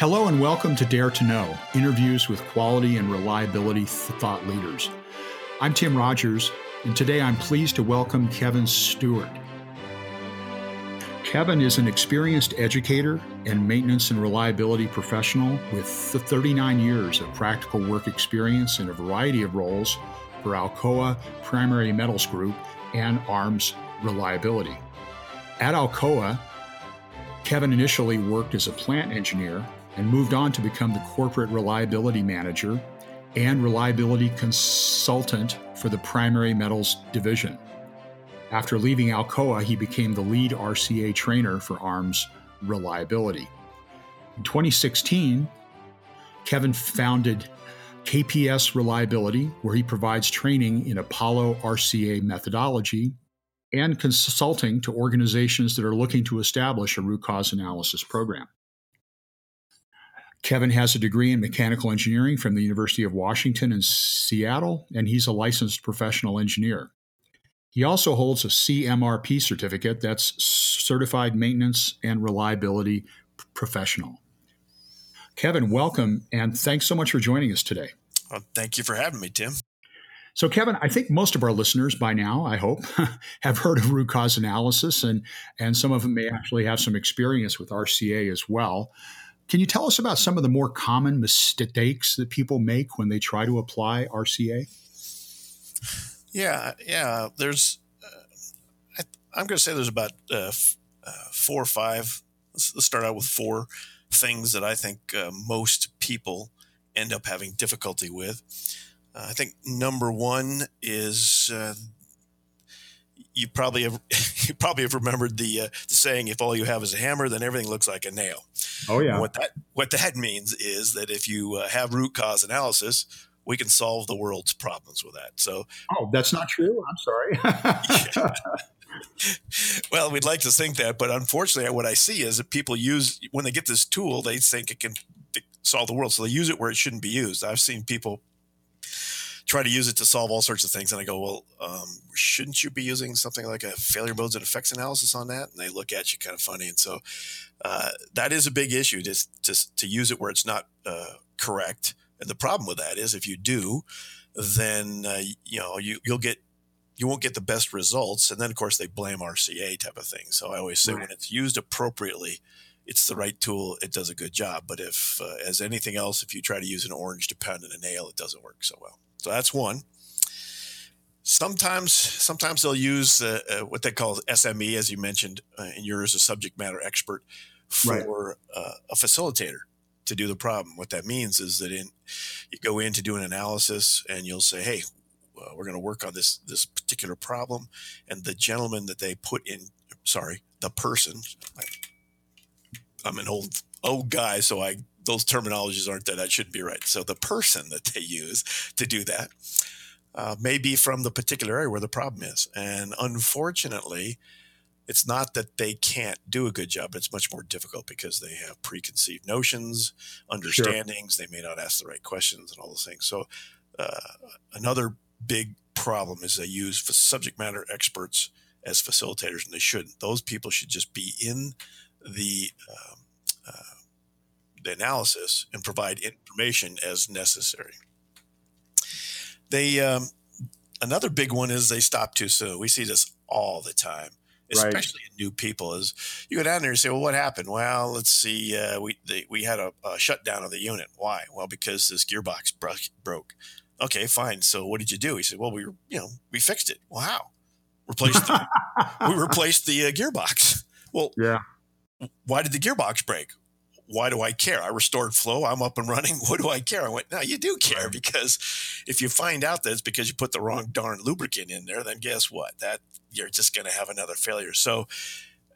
Hello and welcome to Dare to Know interviews with quality and reliability thought leaders. I'm Tim Rogers, and today I'm pleased to welcome Kevin Stewart. Kevin is an experienced educator and maintenance and reliability professional with 39 years of practical work experience in a variety of roles for Alcoa Primary Metals Group and ARMS Reliability. At Alcoa, Kevin initially worked as a plant engineer and moved on to become the corporate reliability manager and reliability consultant for the primary metals division. After leaving Alcoa, he became the lead RCA trainer for ARMS reliability. In 2016, Kevin founded KPS Reliability, where he provides training in Apollo RCA methodology and consulting to organizations that are looking to establish a root cause analysis program. Kevin has a degree in mechanical engineering from the University of Washington in Seattle, and he's a licensed professional engineer. He also holds a CMRP certificate, that's Certified Maintenance and Reliability Professional. Kevin, welcome, and thanks so much for joining us today. Well, thank you for having me, Tim. So, Kevin, I think most of our listeners by now, I hope, have heard of root cause analysis, and, and some of them may actually have some experience with RCA as well. Can you tell us about some of the more common mistakes that people make when they try to apply RCA? Yeah, yeah. There's, uh, I, am going to say there's about uh, f- uh, four or five. Let's, start out with four things that I think uh, most people end up having difficulty with. Uh, I think number one is uh, you probably have you probably have remembered the, uh, the saying if all you have is a hammer then everything looks like a nail. Oh yeah. What that what that means is that if you uh, have root cause analysis we can solve the world's problems with that. So oh that's not true? I'm sorry. Well we'd like to think that but unfortunately what i see is that people use when they get this tool they think it can solve the world so they use it where it shouldn't be used. I've seen people try to use it to solve all sorts of things. And I go, well, um, shouldn't you be using something like a failure modes and effects analysis on that? And they look at you kind of funny. And so uh, that is a big issue just to, to use it where it's not uh, correct. And the problem with that is if you do, then uh, you know you you'll get you won't get the best results. And then of course they blame RCA type of thing. So I always say right. when it's used appropriately, it's the right tool. It does a good job. But if, uh, as anything else, if you try to use an orange to pound in a nail, it doesn't work so well. So that's one. Sometimes, sometimes they'll use uh, uh, what they call SME, as you mentioned, uh, and you're as a subject matter expert for right. Uh, a facilitator to do the problem. What that means is that in you go in to do an analysis, and you'll say, "Hey, we're going to work on this this particular problem," and the gentleman that they put in, sorry, the person. I'm an old old guy, so I those terminologies aren't there. that shouldn't be right. So the person that they use to do that uh, may be from the particular area where the problem is, and unfortunately, it's not that they can't do a good job. It's much more difficult because they have preconceived notions, understandings. Sure. They may not ask the right questions and all those things. So uh, another big problem is they use subject matter experts as facilitators, and they shouldn't. Those people should just be in the um, uh, the analysis and provide information as necessary. They um, another big one is they stop too soon. We see this all the time, especially right. in new people. Is you go down there and say, "Well, what happened?" Well, let's see. Uh, we they, we had a, a, shutdown of the unit. Why? Well, because this gearbox broke. broke. Okay, fine. So what did you do? He said, "Well, we you know we fixed it." Well, how? Replaced the, we replaced the uh, gearbox. Well, yeah. Why did the gearbox break? Why do I care? I restored flow. I'm up and running. What do I care? I went, no, you do care because if you find out that it's because you put the wrong darn lubricant in there, then guess what? That you're just going to have another failure. So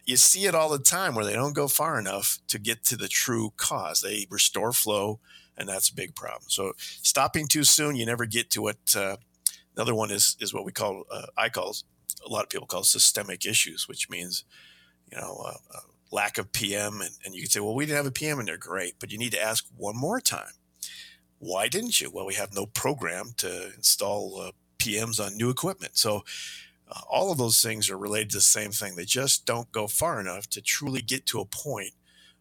you see it all the time where they don't go far enough to get to the true cause. They restore flow, and that's a big problem. So stopping too soon, you never get to what. Uh, another one is is what we call uh, I call a lot of people call systemic issues, which means you know. Uh, uh lack of PM. And, and you can say, well, we didn't have a PM and they're great, but you need to ask one more time. Why didn't you? Well, we have no program to install uh, PMs on new equipment. So uh, all of those things are related to the same thing. They just don't go far enough to truly get to a point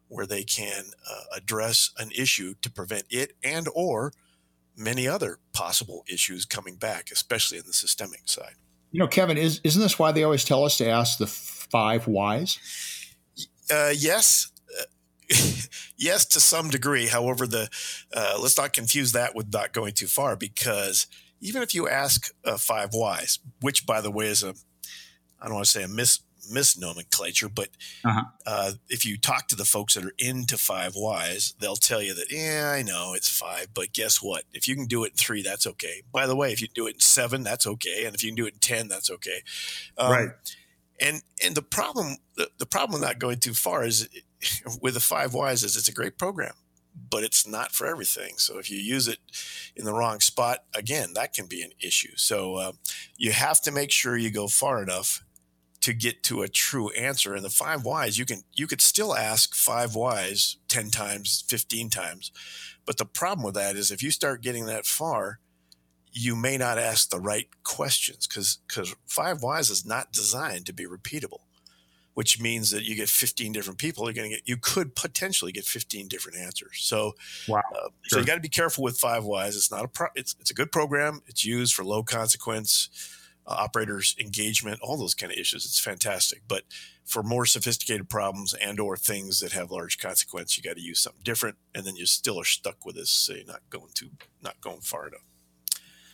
where they can uh, address an issue to prevent it and or many other possible issues coming back, especially in the systemic side. You know, Kevin, is, isn't this why they always tell us to ask the five whys? Uh, yes. yes, to some degree. However, the uh, let's not confuse that with not going too far because even if you ask uh, five whys, which by the way is a I don't want to say a mis misnomenclature, but uh-huh. uh, if you talk to the folks that are into five whys, they'll tell you that, yeah, I know it's five, but guess what? If you can do it in three, that's okay. By the way, if you do it in seven, that's okay. And if you can do it in 10, that's okay. Um, right. And, and the problem, the, the problem not going too far is with the five whys is it's a great program, but it's not for everything. So if you use it in the wrong spot, again, that can be an issue. So uh, you have to make sure you go far enough to get to a true answer. And the five whys, you can you could still ask five whys 10 times, 15 times. But the problem with that is if you start getting that far, you may not ask the right questions because because five whys is not designed to be repeatable, which means that you get 15 different people. You're going to get you could potentially get 15 different answers. So wow, uh, sure. so you got to be careful with five whys. It's not a pro, it's it's a good program. It's used for low consequence uh, operators engagement all those kind of issues it's fantastic but for more sophisticated problems and or things that have large consequence you got to use something different and then you still are stuck with this say not going too not going far enough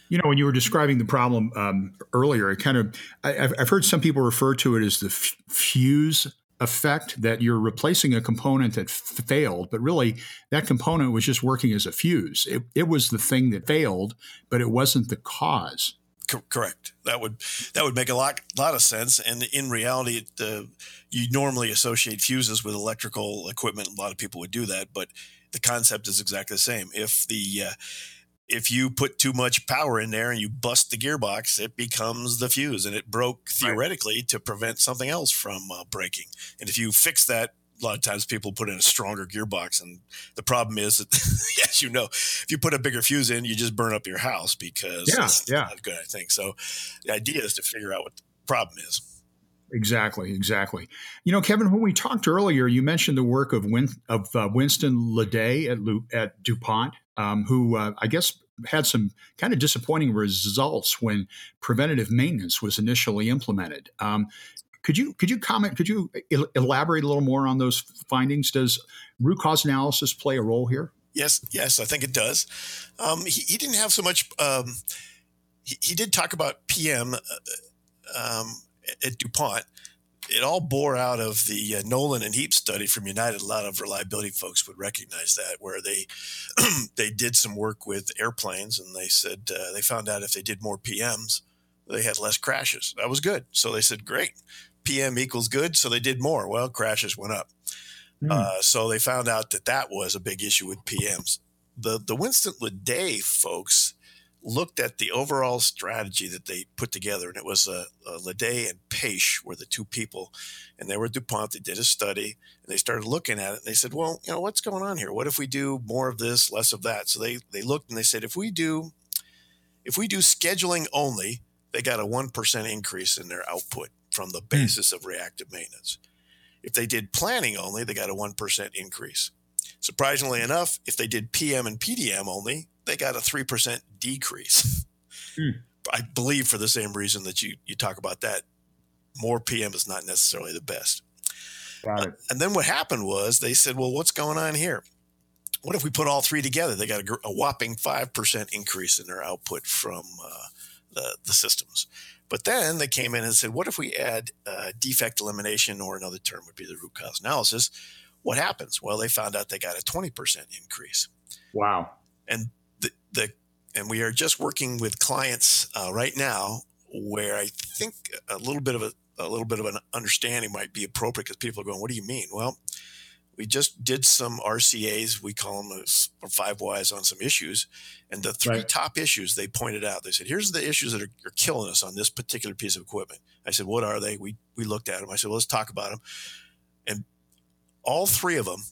you know, when you were describing the problem um, earlier, it kind of, I, have heard some people refer to it as the f- fuse effect that you're replacing a component that f- failed, but really that component was just working as a fuse. It, it was the thing that failed, but it wasn't the cause. Co- correct. That would that would make a lot lot of sense. And in reality, it, uh, you normally associate fuses with electrical equipment. A lot of people would do that, but the concept is exactly the same. If the uh, if you put too much power in there and you bust the gearbox, it becomes the fuse, and it broke theoretically right. to prevent something else from uh, breaking. And if you fix that a lot of times people put in a stronger gearbox and the problem is that as you know if you put a bigger fuse in you just burn up your house because yeah, it's yeah. not good i think so the idea is to figure out what the problem is Exactly, exactly. You know, Kevin, when we talked earlier, you mentioned the work of Win- of uh, Winston Ledet at Lu- at DuPont, um, who uh, I guess had some kind of disappointing results when preventative maintenance was initially implemented. Um, could you could you comment? Could you elaborate a little more on those findings? Does root cause analysis play a role here? Yes, yes, I think it does. Um, he, he, didn't have so much. Um, he, he, did talk about PM uh, um, at DuPont. It all bore out of the uh, Nolan and Heap study from United. A lot of reliability folks would recognize that, where they they did some work with airplanes, and they said uh, they found out if they did more PMs, they had less crashes. That was good. So they said, great, PM equals good. So they did more. Well, crashes went up. Mm. Uh, so they found out that that was a big issue with PMs. The the Winston Ledet folks looked at the overall strategy that they put together, and it was uh, uh, Ledet and Paish were the two people, and they were DuPont. They did a study, and they started looking at it, and they said, "Well, you know, what's going on here? What if we do more of this, less of that?" So they they looked and they said, "If we do, if we do scheduling only, they got a one percent increase in their output from the hmm. basis of reactive maintenance. If they did planning only, they got a 1% increase. Surprisingly enough, if they did PM and PDM only, they got a 3% decrease. Mm. I believe for the same reason that you, you talk about that, more PM is not necessarily the best. Got it. Uh, and then what happened was they said, well, what's going on here? What if we put all three together? They got a, a whopping 5% increase in their output from uh, the, the systems. But then they came in and said, what if we add uh, defect elimination, or another term would be the root cause analysis? What happens? Well, they found out they got a 20% increase. Wow. And the, and we are just working with clients uh, right now where I think a little bit of a, a little bit of an understanding might be appropriate because people are going, what do you mean? Well, we just did some RCAs, we call them five whys on some issues. And the three right. top issues they pointed out, they said, here's the issues that are, are, killing us on this particular piece of equipment. I said, what are they? We, we looked at them. I said, well, let's talk about them. And all three of them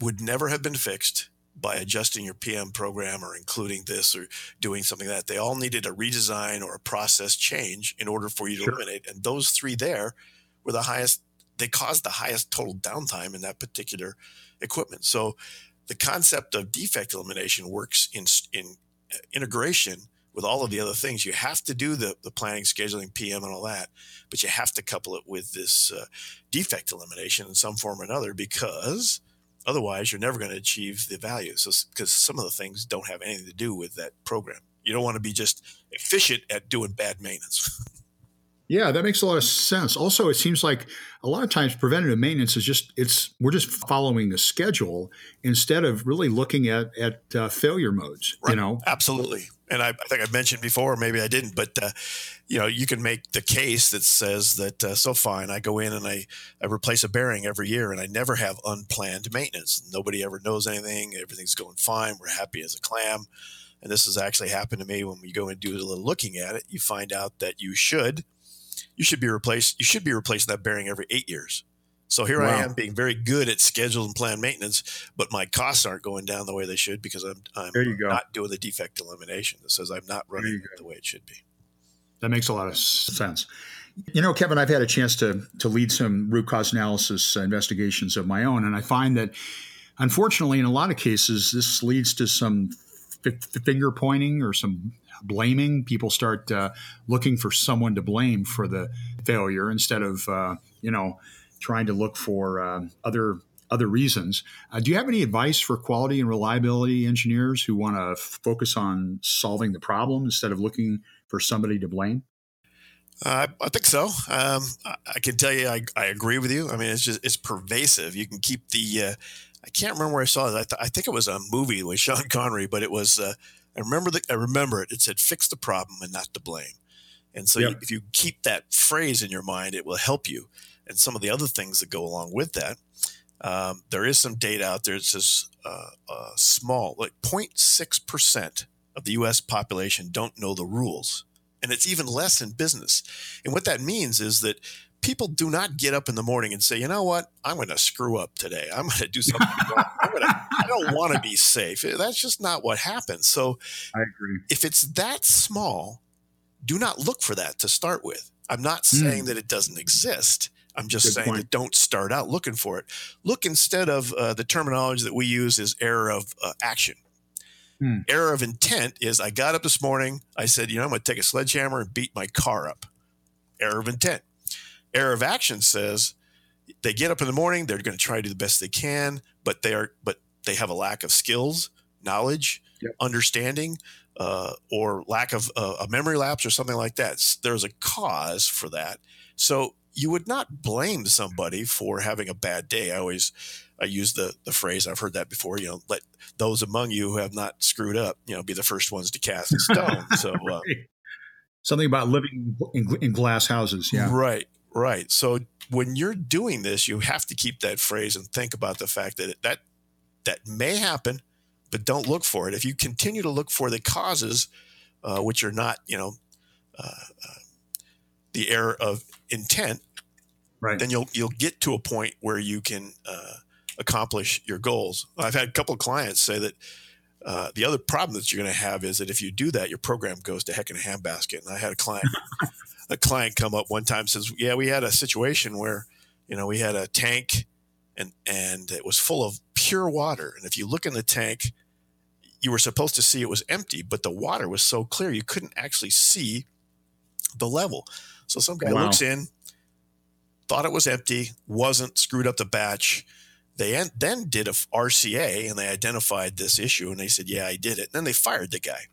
would never have been fixed by adjusting your PM program or including this or doing something like that. They all needed a redesign or a process change in order for you to sure. eliminate. And those three there were the highest they caused the highest total downtime in that particular equipment. So the concept of defect elimination works in, in uh, integration with all of the other things. You have to do the, the planning, scheduling, PM, and all that, but you have to couple it with this uh, defect elimination in some form or another because otherwise you're never going to achieve the value. So, because some of the things don't have anything to do with that program. You don't want to be just efficient at doing bad maintenance. Yeah, that makes a lot of sense. Also, it seems like a lot of times preventative maintenance is just it's we're just following a schedule instead of really looking at at uh, failure modes. Right. You know, absolutely. And I, I, think I mentioned before, maybe I didn't, but uh, you know, you can make the case that says that uh, so fine. I go in and I I replace a bearing every year, and I never have unplanned maintenance. Nobody ever knows anything. Everything's going fine. We're happy as a clam. And this has actually happened to me when we go and do a little looking at it. You find out that you should you should be replaced. You should be replacing that bearing every eight years. So here wow. I am being very good at scheduled and planned maintenance, but my costs aren't going down the way they should because I'm, I'm not doing the defect elimination. That says I'm not running the way it should be. That makes a lot of sense. You know, Kevin, I've had a chance to to lead some root cause analysis investigations of my own, and I find that unfortunately, in a lot of cases, this leads to some f- finger pointing or some blaming. People start uh, looking for someone to blame for the failure instead of uh, you know trying to look for uh, other other reasons. Uh, do you have any advice for quality and reliability engineers who want to f- focus on solving the problem instead of looking for somebody to blame? Uh, I think so. Um, I can tell you, I, I, agree with you. I mean, it's just it's pervasive. You can keep the. Uh, I can't remember where I saw it. I, th- I, think it was a movie with Sean Connery, but it was uh, I remember the, I remember it. It said fix the problem and not the blame. And so yep. you, if you keep that phrase in your mind, it will help you. And some of the other things that go along with that, um, there is some data out there that says uh, uh, small, like 0.6% of the US population don't know the rules. And it's even less in business. And what that means is that people do not get up in the morning and say, you know what, I'm going to screw up today. I'm going to do something wrong. Gonna, I don't want to be safe. That's just not what happens. So I agree. If it's that small, do not look for that to start with. I'm not saying mm. that it doesn't exist. I'm just Good saying point. that don't start out looking for it. Look instead of uh, the terminology that we use is error of uh, action. Hmm. Error of intent is I got up this morning. I said, you know, I'm going to take a sledgehammer and beat my car up. Error of intent error of action says they get up in the morning, they're going to try to do the best they can, but they are, but they have a lack of skills, knowledge, yep. understanding, uh, or lack of uh, a memory lapse or something like that. There's a cause for that. So you would not blame somebody for having a bad day. I always I use the the phrase I've heard that before. You know, let those among you who have not screwed up, you know, be the first ones to cast a stone. So uh, something about living in, in, glass houses. Yeah, right. Right. So when you're doing this, you have to keep that phrase and think about the fact that that that may happen, but don't look for it. If you continue to look for the causes, uh, which are not, you know, uh, uh, the error of intent, right. then you'll you'll get to a point where you can uh, accomplish your goals. I've had a couple of clients say that. Uh, the other problem that you're going to have is that if you do that, your program goes to heck in a handbasket. And I had a client a client come up one time says, "Yeah, we had a situation where, you know, we had a tank, and and it was full of pure water. And if you look in the tank, you were supposed to see it was empty, but the water was so clear you couldn't actually see the level. So some guy wow. looks in, thought it was empty, wasn't, screwed up the batch." They then did a RCA and they identified this issue and they said, "Yeah, I did it." And then they fired the guy.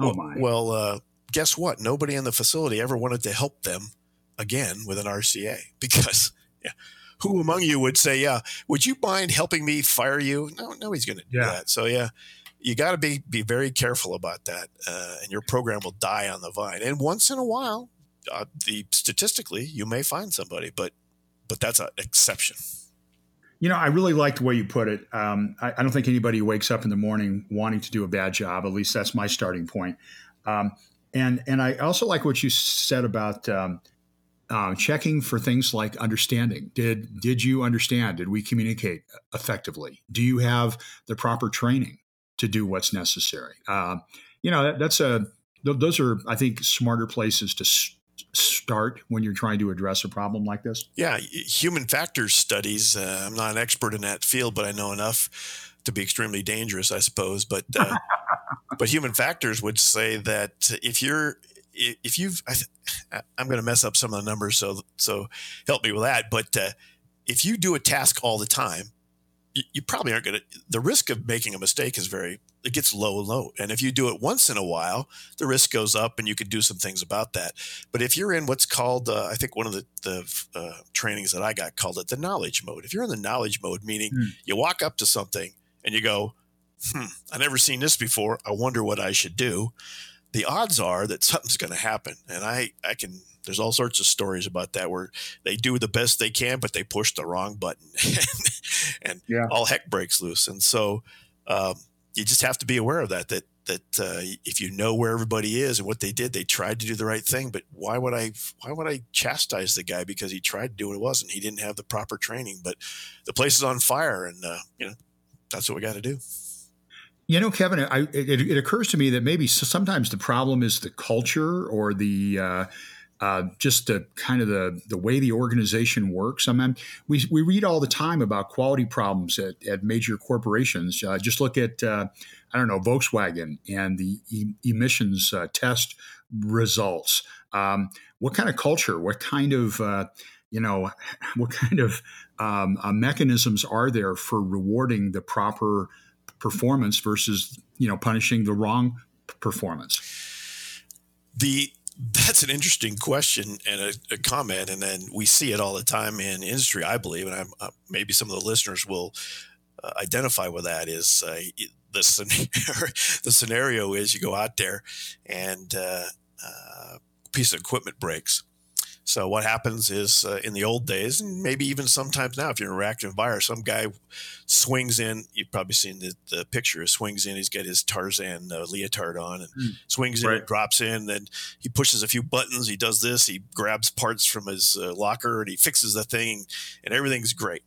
Oh my! Well, uh, guess what? Nobody in the facility ever wanted to help them again with an RCA because yeah, who among you would say, "Yeah, would you mind helping me fire you?" No, nobody's going to do yeah. that. So yeah, you got to be be very careful about that, uh, and your program will die on the vine. And once in a while, uh, the statistically, you may find somebody, but but that's an exception. You know, I really like the way you put it. Um, I, I, don't think anybody wakes up in the morning wanting to do a bad job. At least that's my starting point. Um, and and I also like what you said about um, uh, checking for things like understanding. Did did you understand? Did we communicate effectively? Do you have the proper training to do what's necessary? Uh, you know, that, that's a those are I think smarter places to start when you're trying to address a problem like this? Yeah, human factors studies. Uh, I'm not an expert in that field, but I know enough to be extremely dangerous, I suppose. But uh, but human factors would say that if you're if you've I am going to mess up some of the numbers, so so help me with that. But uh, if you do a task all the time, you, you probably aren't going to. The risk of making a mistake is very it gets low and low. And if you do it once in a while, the risk goes up, and you could do some things about that. But if you're in what's called, uh, I think one of the the uh, trainings that I got called it the knowledge mode. If you're in the knowledge mode, meaning mm. you walk up to something and you go, "Hmm, I never seen this before. I wonder what I should do." The odds are that something's going to happen, and I I can there's all sorts of stories about that where they do the best they can, but they push the wrong button, and yeah. all heck breaks loose. And so um, you just have to be aware of that. That that uh, if you know where everybody is and what they did, they tried to do the right thing. But why would I? Why would I chastise the guy because he tried to do what it wasn't? He didn't have the proper training. But the place is on fire, and uh, you know that's what we got to do. You know, Kevin, I, it, it, occurs to me that maybe sometimes the problem is the culture or the uh, uh, just the kind of the the way the organization works. I mean, we we read all the time about quality problems at, at major corporations. Uh, just look at uh, I don't know Volkswagen and the e- emissions uh, test results. Um, what kind of culture? What kind of uh, you know what kind of um, mechanisms are there for rewarding the proper performance versus you know punishing the wrong performance? The that's an interesting question and a, a, comment, and then we see it all the time in industry, I believe, and uh, maybe some of the listeners will uh, identify with that. Is uh, the scenario, the scenario is you go out there and uh, uh, piece of equipment breaks, so what happens is uh, in the old days, and maybe even sometimes now, if you're in a reactive fire, some guy swings in. You've probably seen the, the picture. Swings in. He's got his Tarzan uh, leotard on, and mm, swings in, right. and drops in. Then he pushes a few buttons. He does this. He grabs parts from his uh, locker and he fixes the thing, and everything's great.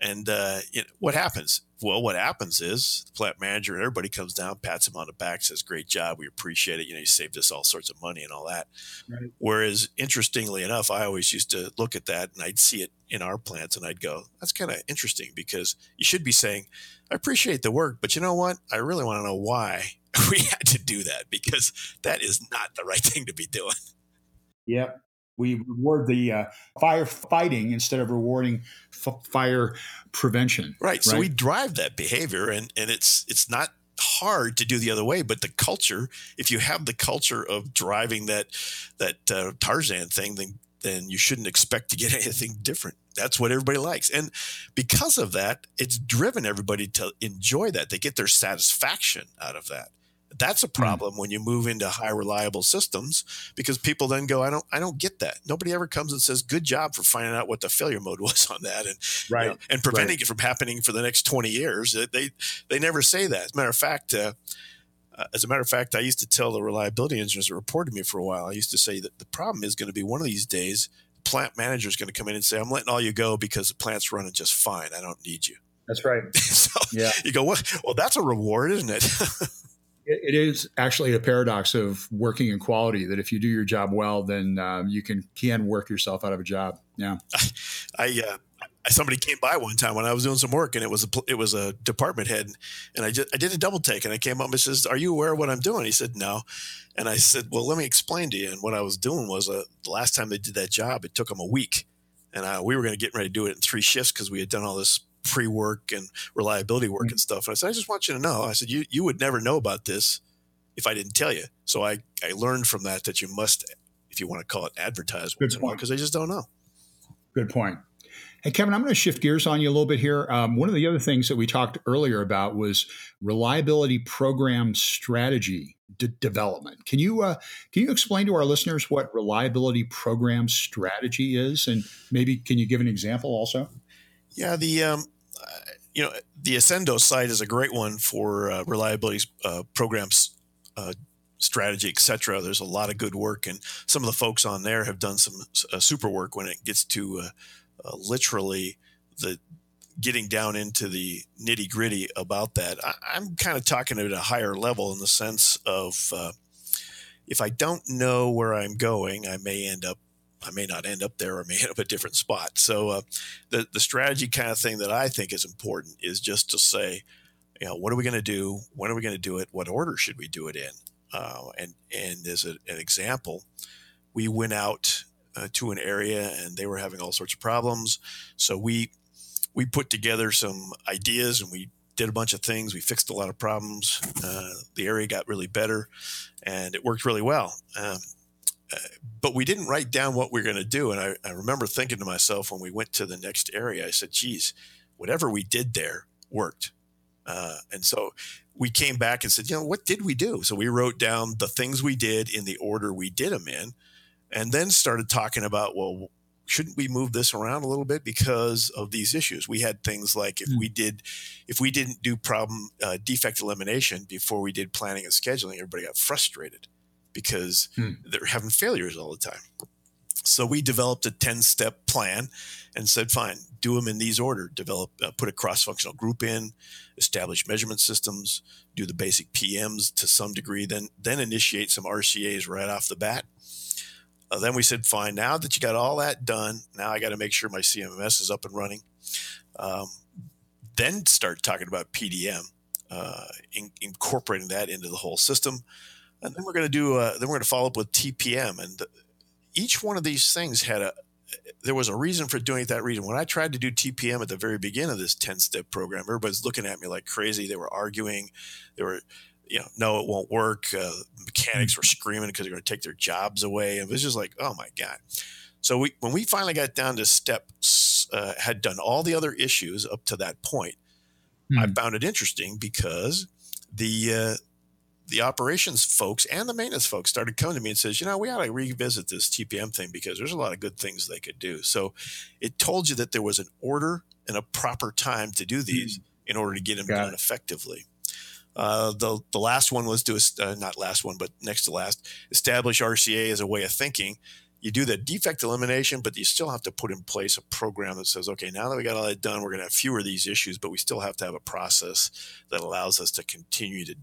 And uh, know, what happens? Well, what happens is the plant manager and everybody comes down, pats him on the back, says, "Great job, we appreciate it. You know, you saved us all sorts of money and all that." Right. Whereas, interestingly enough, I always used to look at that and I'd see it in our plants and I'd go, "That's kind of interesting because you should be saying, I appreciate the work, but you know what? I really want to know why we had to do that because that is not the right thing to be doing." Yep. We reward the uh, firefighting instead of rewarding f- fire prevention. Right. right. So we drive that behavior, and and it's it's not hard to do the other way. But the culture, if you have the culture of driving that that uh, Tarzan thing, then then you shouldn't expect to get anything different. That's what everybody likes. And because of that, it's driven everybody to enjoy that. They get their satisfaction out of that. That's a hmm. problem mm. when you move into high reliable systems because people then go, I don't, I don't get that. Nobody ever comes and says, "Good job for finding out what the failure mode was on that," and right, you know, and preventing right. it from happening for the next twenty years. They they never say that. As a matter of fact. Uh, uh, as a matter of fact, I used to tell the reliability engineers that reported me for a while. I used to say that the problem is going to be one of these days, plant manager is going to come in and say, "I'm letting all you go because the plant's running just fine. I don't need you." That's right. so yeah. you go, well, well, that's a reward, isn't it? it is actually a paradox of working in quality that if you do your job well, then um, you can can work yourself out of a job. Yeah, I, uh, somebody came by one time when I was doing some work, and it was a it was a department head, and I just I did a double take, and I came up and says, "Are you aware of what I'm doing?" He said, "No," and I said, "Well, let me explain to you." And what I was doing was uh, the last time they did that job, it took them a week, and uh, we were going to get ready to do it in three shifts because we had done all this pre work and reliability work mm-hmm. and stuff. And I said, I just want you to know. I said, you you would never know about this if I didn't tell you. So I I learned from that that you must, if you want to call it, advertise once because I just don't know. Good point. Hey, Kevin, I'm going to shift gears on you a little bit here. Um, one of the other things that we talked earlier about was reliability program strategy d- development. Can you uh, can you explain to our listeners what reliability program strategy is, and maybe can you give an example also? Yeah, the um, you know, the Accendo site is a great one for uh, reliability uh, programs uh, strategy, etc. There's a lot of good work, and some of the folks on there have done some uh, super work when it gets to uh, uh, literally the getting down into the nitty gritty about that. I, am kind of talking at a higher level in the sense of if I don't know where I'm going, I may end up I may not end up there or may end up a different spot. So uh, the the strategy kind of thing that I think is important is just to say, you know, what are we going to do? When are we going to do it? What order should we do it in? Uh, and and as a, an example, we went out uh, to an area and they were having all sorts of problems. So we we put together some ideas and we did a bunch of things. We fixed a lot of problems. Uh, the area got really better, and it worked really well. Um, but we didn't write down what we are going to do. And I, I, remember thinking to myself when we went to the next area, I said, geez, whatever we did there worked. Uh, and so we came back and said, you know, what did we do? So we wrote down the things we did in the order we did them in, and then started talking about, well, shouldn't we move this around a little bit because of these issues? We had things like if mm. we did, if we didn't do problem uh, defect elimination before we did planning and scheduling, everybody got frustrated because mm. they're having failures all the time. So we developed a 10 step plan and said, fine, do them in these order. Develop, uh, put a cross functional group in, establish measurement systems, do the basic PMs to some degree, then, then initiate some RCAs right off the bat. Uh, then we said, fine, now that you got all that done, now I got to make sure my CMMS is up and running. Um, then start talking about PDM, uh, in, incorporating that into the whole system. And then we're going to do, uh, then we're going to follow up with TPM. And each one of these things had a, there was a reason for doing it that reason. When I tried to do TPM at the very beginning of this 10 step program, everybody's looking at me like crazy. They were arguing. They were, you know, no, it won't work. Uh, mechanics were screaming because they're going to take their jobs away. And it was just like, oh my God. So we, when we finally got down to steps, uh, had done all the other issues up to that point, hmm. I found it interesting because the, uh, the operations folks and the maintenance folks started coming to me and says, you know, we ought to revisit this TPM thing because there's a lot of good things they could do. So it told you that there was an order and a proper time to do these mm-hmm. in order to get them Got done it. effectively. Uh, the the last one was to uh, not last one, but next to last, establish RCA as a way of thinking. You do the defect elimination, but you still have to put in place a program that says, okay, now that we got all that done, we're going to have fewer of these issues, but we still have to have a process that allows us to continue to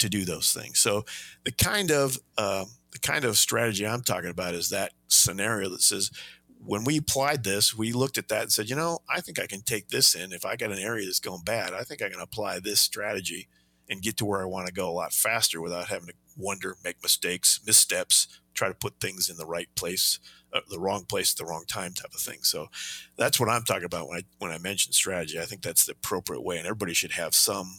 to do those things. So the kind of uh, the kind of strategy I'm talking about is that scenario that says when we applied this, we looked at that and said, you know, I think I can take this in. If I got an area that's going bad, I think I can apply this strategy and get to where I want to go a lot faster without having to wonder, make mistakes, missteps, try to put things in the right place, uh, the wrong place at the wrong time type of thing. So that's what I'm talking about when I when I mention strategy. I think that's the appropriate way, and everybody should have some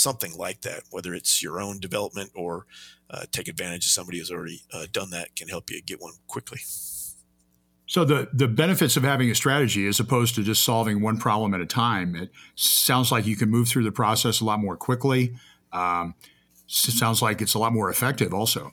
something like that, whether it's your own development or uh, take advantage of somebody who's already uh, done that can help you get one quickly. So the the benefits of having a strategy as opposed to just solving one problem at a time, it sounds like you can move through the process a lot more quickly. Um, sounds like it's a lot more effective, also.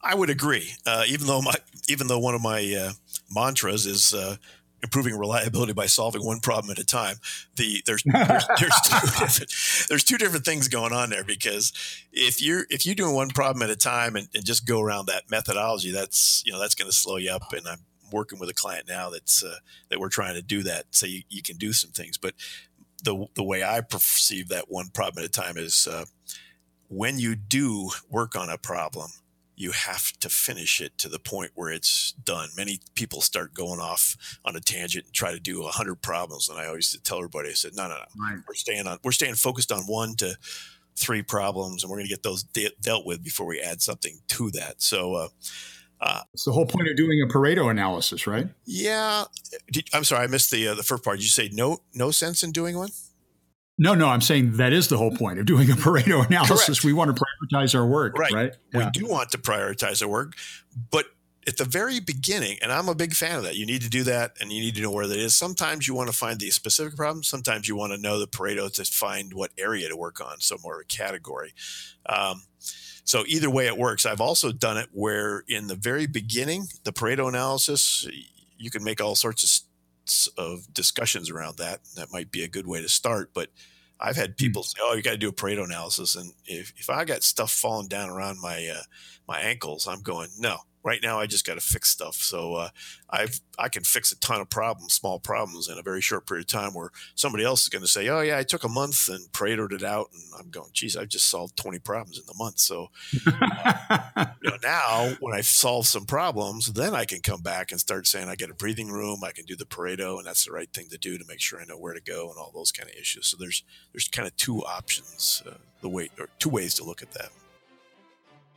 I would agree. Uh, even though my even though one of my uh, mantras is uh, improving reliability by solving one problem at a time. The there's there's, there's, two different, there's two different things going on there because if you're if you're doing one problem at a time and, and just go around that methodology, that's you know that's going to slow you up. And I'm working with a client now that's uh, that we're trying to do that so you, you can do some things. But the the way I perceive that one problem at a time is uh, when you do work on a problem you have to finish it to the point where it's done. Many people start going off on a tangent and try to do a hundred problems, and I always tell everybody, I said, no, no, no, right. we're staying on, we're staying focused on one to three problems, and we're going to get those de- dealt with before we add something to that. So. Uh, uh, it's the whole point of doing a Pareto analysis, right? Yeah. Did, I'm sorry, I missed the uh, the first part. Did you say no no sense in doing one? No, no, I'm saying that is the whole point of doing a Pareto analysis. Correct. We want to prioritize our work, right? right? Yeah. We do want to prioritize our work, but at the very beginning, and I'm a big fan of that. You need to do that, and you need to know where that is. Sometimes you want to find the specific problem. Sometimes you want to know the Pareto to find what area to work on, so more a category. Um, so either way, it works. I've also done it where in the very beginning, the Pareto analysis, you can make all sorts of of discussions around that. That might be a good way to start. But I've had people mm. say, "Oh, you got to do a Pareto analysis," and if, if I got stuff falling down around my uh, my ankles, I'm going, "No, right now I just got to fix stuff. So uh, I I can fix a ton of problems, small problems, in a very short period of time. Where somebody else is going to say, "Oh yeah, I took a month and pratered it out," and I'm going, "Geez, I've just solved 20 problems in the month." So uh, you know, now when I solve some problems, then I can come back and start saying, "I get a breathing room. I can do the Pareto, and that's the right thing to do to make sure I know where to go and all those kind of issues." So there's there's kind of two options, uh, the way or two ways to look at that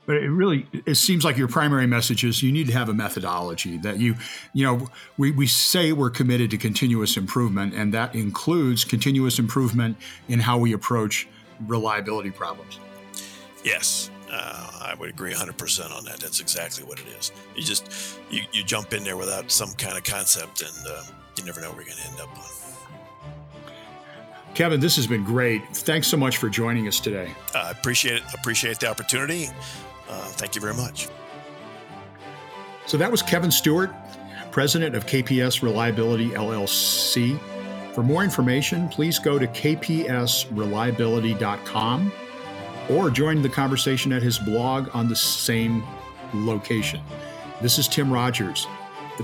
but it really it seems like your primary message is you need to have a methodology that you you know we, we say we're committed to continuous improvement and that includes continuous improvement in how we approach reliability problems yes uh, I would agree 100% on that. That's exactly what it is. You just you, you jump in there without some kind of concept, and uh, you never know where you're going to end up on. Kevin, this has been great. Thanks so much for joining us today. I uh, appreciate it. Appreciate the opportunity. Uh, thank you very much. So that was Kevin Stewart, president of KPS Reliability LLC. For more information, please go to kpsreliability.com or join the conversation at his blog on the same location. This is Tim Rogers.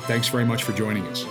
Thanks very much for joining us.